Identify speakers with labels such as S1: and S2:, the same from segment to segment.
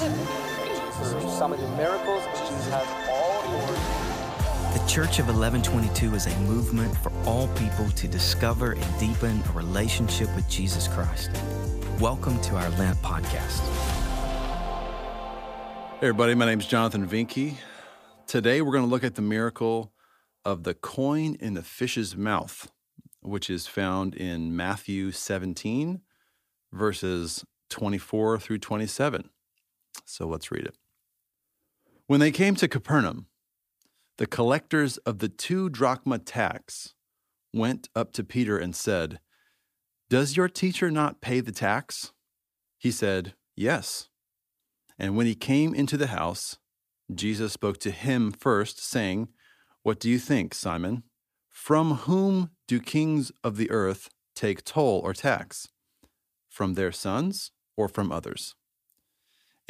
S1: Jesus do some of the miracles. Jesus has all authority.
S2: The Church of 1122 is a movement for all people to discover and deepen a relationship with Jesus Christ. Welcome to our Lent podcast.
S3: Hey, everybody, my name is Jonathan Vinke. Today we're going to look at the miracle of the coin in the fish's mouth, which is found in Matthew 17, verses 24 through 27. So let's read it. When they came to Capernaum, the collectors of the two drachma tax went up to Peter and said, Does your teacher not pay the tax? He said, Yes. And when he came into the house, Jesus spoke to him first, saying, What do you think, Simon? From whom do kings of the earth take toll or tax? From their sons or from others?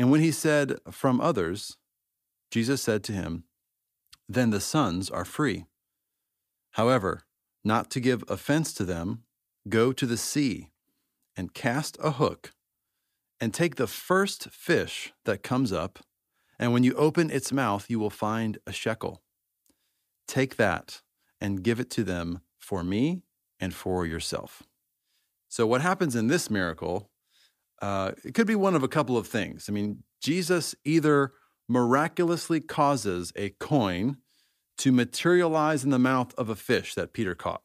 S3: And when he said, From others, Jesus said to him, Then the sons are free. However, not to give offense to them, go to the sea and cast a hook and take the first fish that comes up, and when you open its mouth, you will find a shekel. Take that and give it to them for me and for yourself. So, what happens in this miracle, uh, it could be one of a couple of things. I mean, Jesus either miraculously causes a coin to materialize in the mouth of a fish that Peter caught,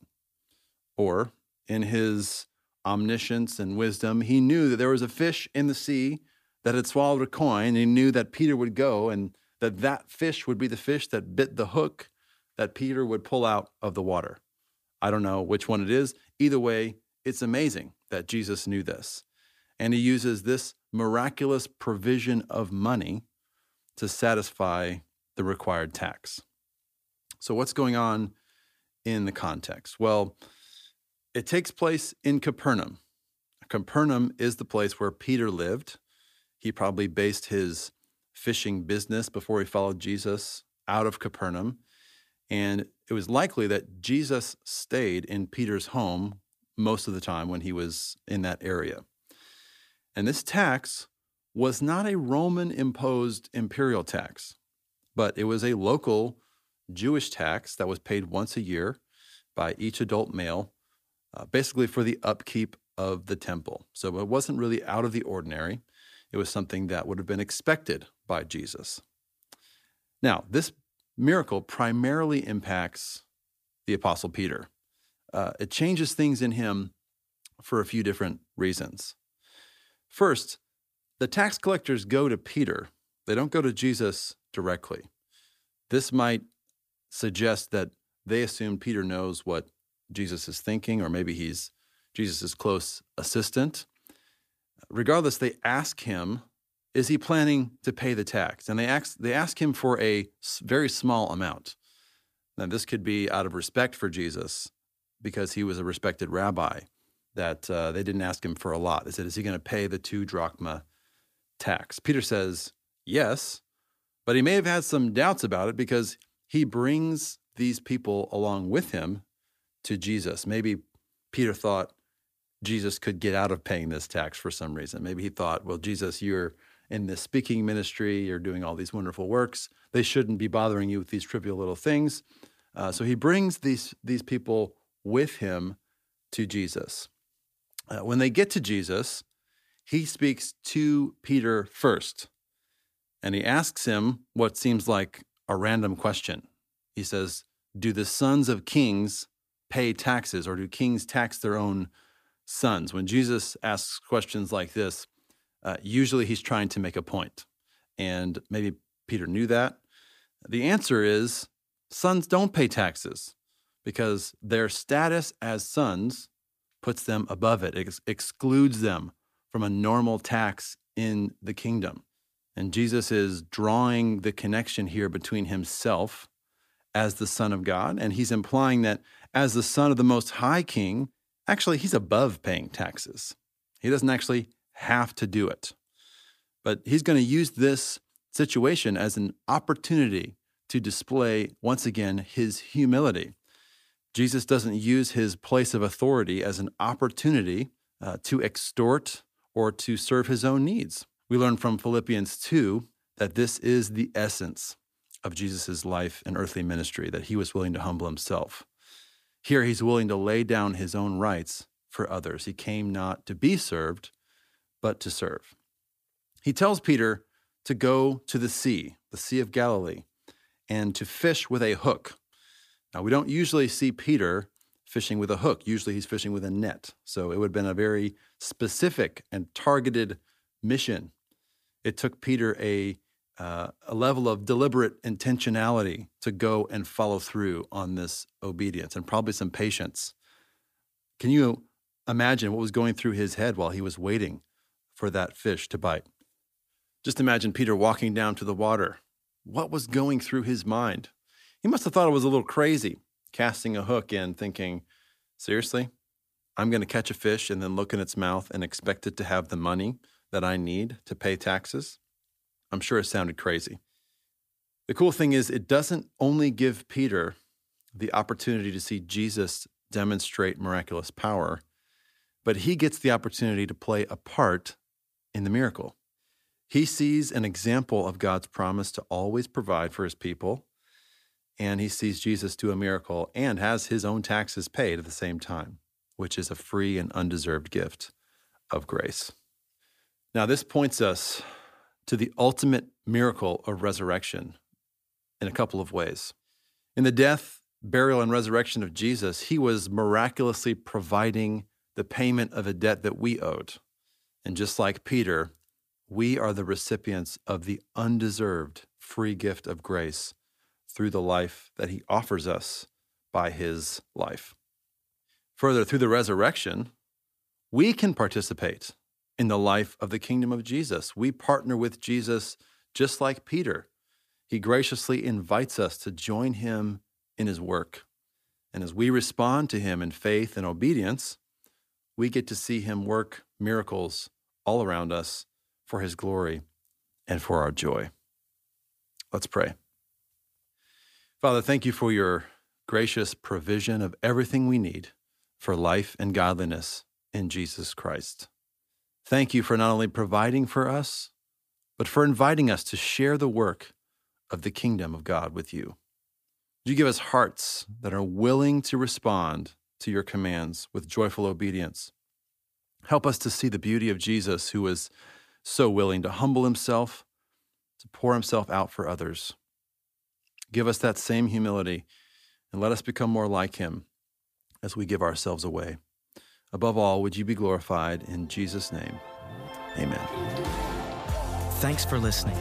S3: or in his omniscience and wisdom, he knew that there was a fish in the sea that had swallowed a coin. And he knew that Peter would go and that that fish would be the fish that bit the hook that Peter would pull out of the water. I don't know which one it is. Either way, it's amazing that Jesus knew this. And he uses this miraculous provision of money to satisfy the required tax. So, what's going on in the context? Well, it takes place in Capernaum. Capernaum is the place where Peter lived. He probably based his fishing business before he followed Jesus out of Capernaum. And it was likely that Jesus stayed in Peter's home most of the time when he was in that area. And this tax was not a Roman imposed imperial tax, but it was a local Jewish tax that was paid once a year by each adult male, uh, basically for the upkeep of the temple. So it wasn't really out of the ordinary. It was something that would have been expected by Jesus. Now, this miracle primarily impacts the Apostle Peter. Uh, it changes things in him for a few different reasons. First, the tax collectors go to Peter, they don't go to Jesus directly. This might suggest that they assume Peter knows what Jesus is thinking, or maybe he's Jesus' close assistant. Regardless, they ask him, is he planning to pay the tax? And they ask, they ask him for a very small amount. Now, this could be out of respect for Jesus because he was a respected rabbi, that uh, they didn't ask him for a lot. They said, is he going to pay the two drachma tax? Peter says, yes, but he may have had some doubts about it because he brings these people along with him to Jesus. Maybe Peter thought Jesus could get out of paying this tax for some reason. Maybe he thought, well, Jesus, you're in this speaking ministry, you're doing all these wonderful works. They shouldn't be bothering you with these trivial little things. Uh, so he brings these, these people with him to Jesus. Uh, when they get to Jesus, he speaks to Peter first, and he asks him what seems like a random question. He says, Do the sons of kings pay taxes, or do kings tax their own sons? When Jesus asks questions like this, uh, usually he's trying to make a point. And maybe Peter knew that. The answer is sons don't pay taxes because their status as sons puts them above it, ex- excludes them from a normal tax in the kingdom. And Jesus is drawing the connection here between himself as the Son of God, and he's implying that as the Son of the Most High King, actually, he's above paying taxes. He doesn't actually have to do it. But he's going to use this situation as an opportunity to display, once again, his humility. Jesus doesn't use his place of authority as an opportunity uh, to extort or to serve his own needs. We learn from Philippians 2 that this is the essence of Jesus' life and earthly ministry, that he was willing to humble himself. Here, he's willing to lay down his own rights for others. He came not to be served, but to serve. He tells Peter to go to the sea, the Sea of Galilee, and to fish with a hook. Now, we don't usually see Peter fishing with a hook. Usually he's fishing with a net. So it would have been a very specific and targeted mission. It took Peter a, uh, a level of deliberate intentionality to go and follow through on this obedience and probably some patience. Can you imagine what was going through his head while he was waiting for that fish to bite? Just imagine Peter walking down to the water. What was going through his mind? He must have thought it was a little crazy, casting a hook in, thinking, seriously? I'm going to catch a fish and then look in its mouth and expect it to have the money that I need to pay taxes? I'm sure it sounded crazy. The cool thing is, it doesn't only give Peter the opportunity to see Jesus demonstrate miraculous power, but he gets the opportunity to play a part in the miracle. He sees an example of God's promise to always provide for his people, and he sees Jesus do a miracle and has his own taxes paid at the same time, which is a free and undeserved gift of grace. Now, this points us to the ultimate miracle of resurrection in a couple of ways. In the death, burial, and resurrection of Jesus, he was miraculously providing the payment of a debt that we owed. And just like Peter, we are the recipients of the undeserved free gift of grace through the life that he offers us by his life. Further, through the resurrection, we can participate in the life of the kingdom of Jesus. We partner with Jesus just like Peter. He graciously invites us to join him in his work. And as we respond to him in faith and obedience, we get to see him work miracles all around us for his glory and for our joy. Let's pray. Father, thank you for your gracious provision of everything we need for life and godliness in Jesus Christ. Thank you for not only providing for us, but for inviting us to share the work of the kingdom of God with you. You give us hearts that are willing to respond to your commands with joyful obedience? Help us to see the beauty of Jesus, who was so willing to humble himself, to pour himself out for others. Give us that same humility and let us become more like him as we give ourselves away. Above all, would you be glorified in Jesus' name? Amen.
S2: Thanks for listening.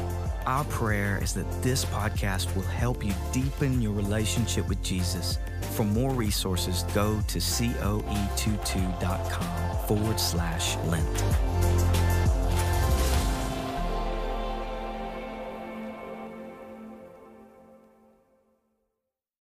S2: Our prayer is that this podcast will help you deepen your relationship with Jesus. For more resources, go to coe22.com forward slash Lent.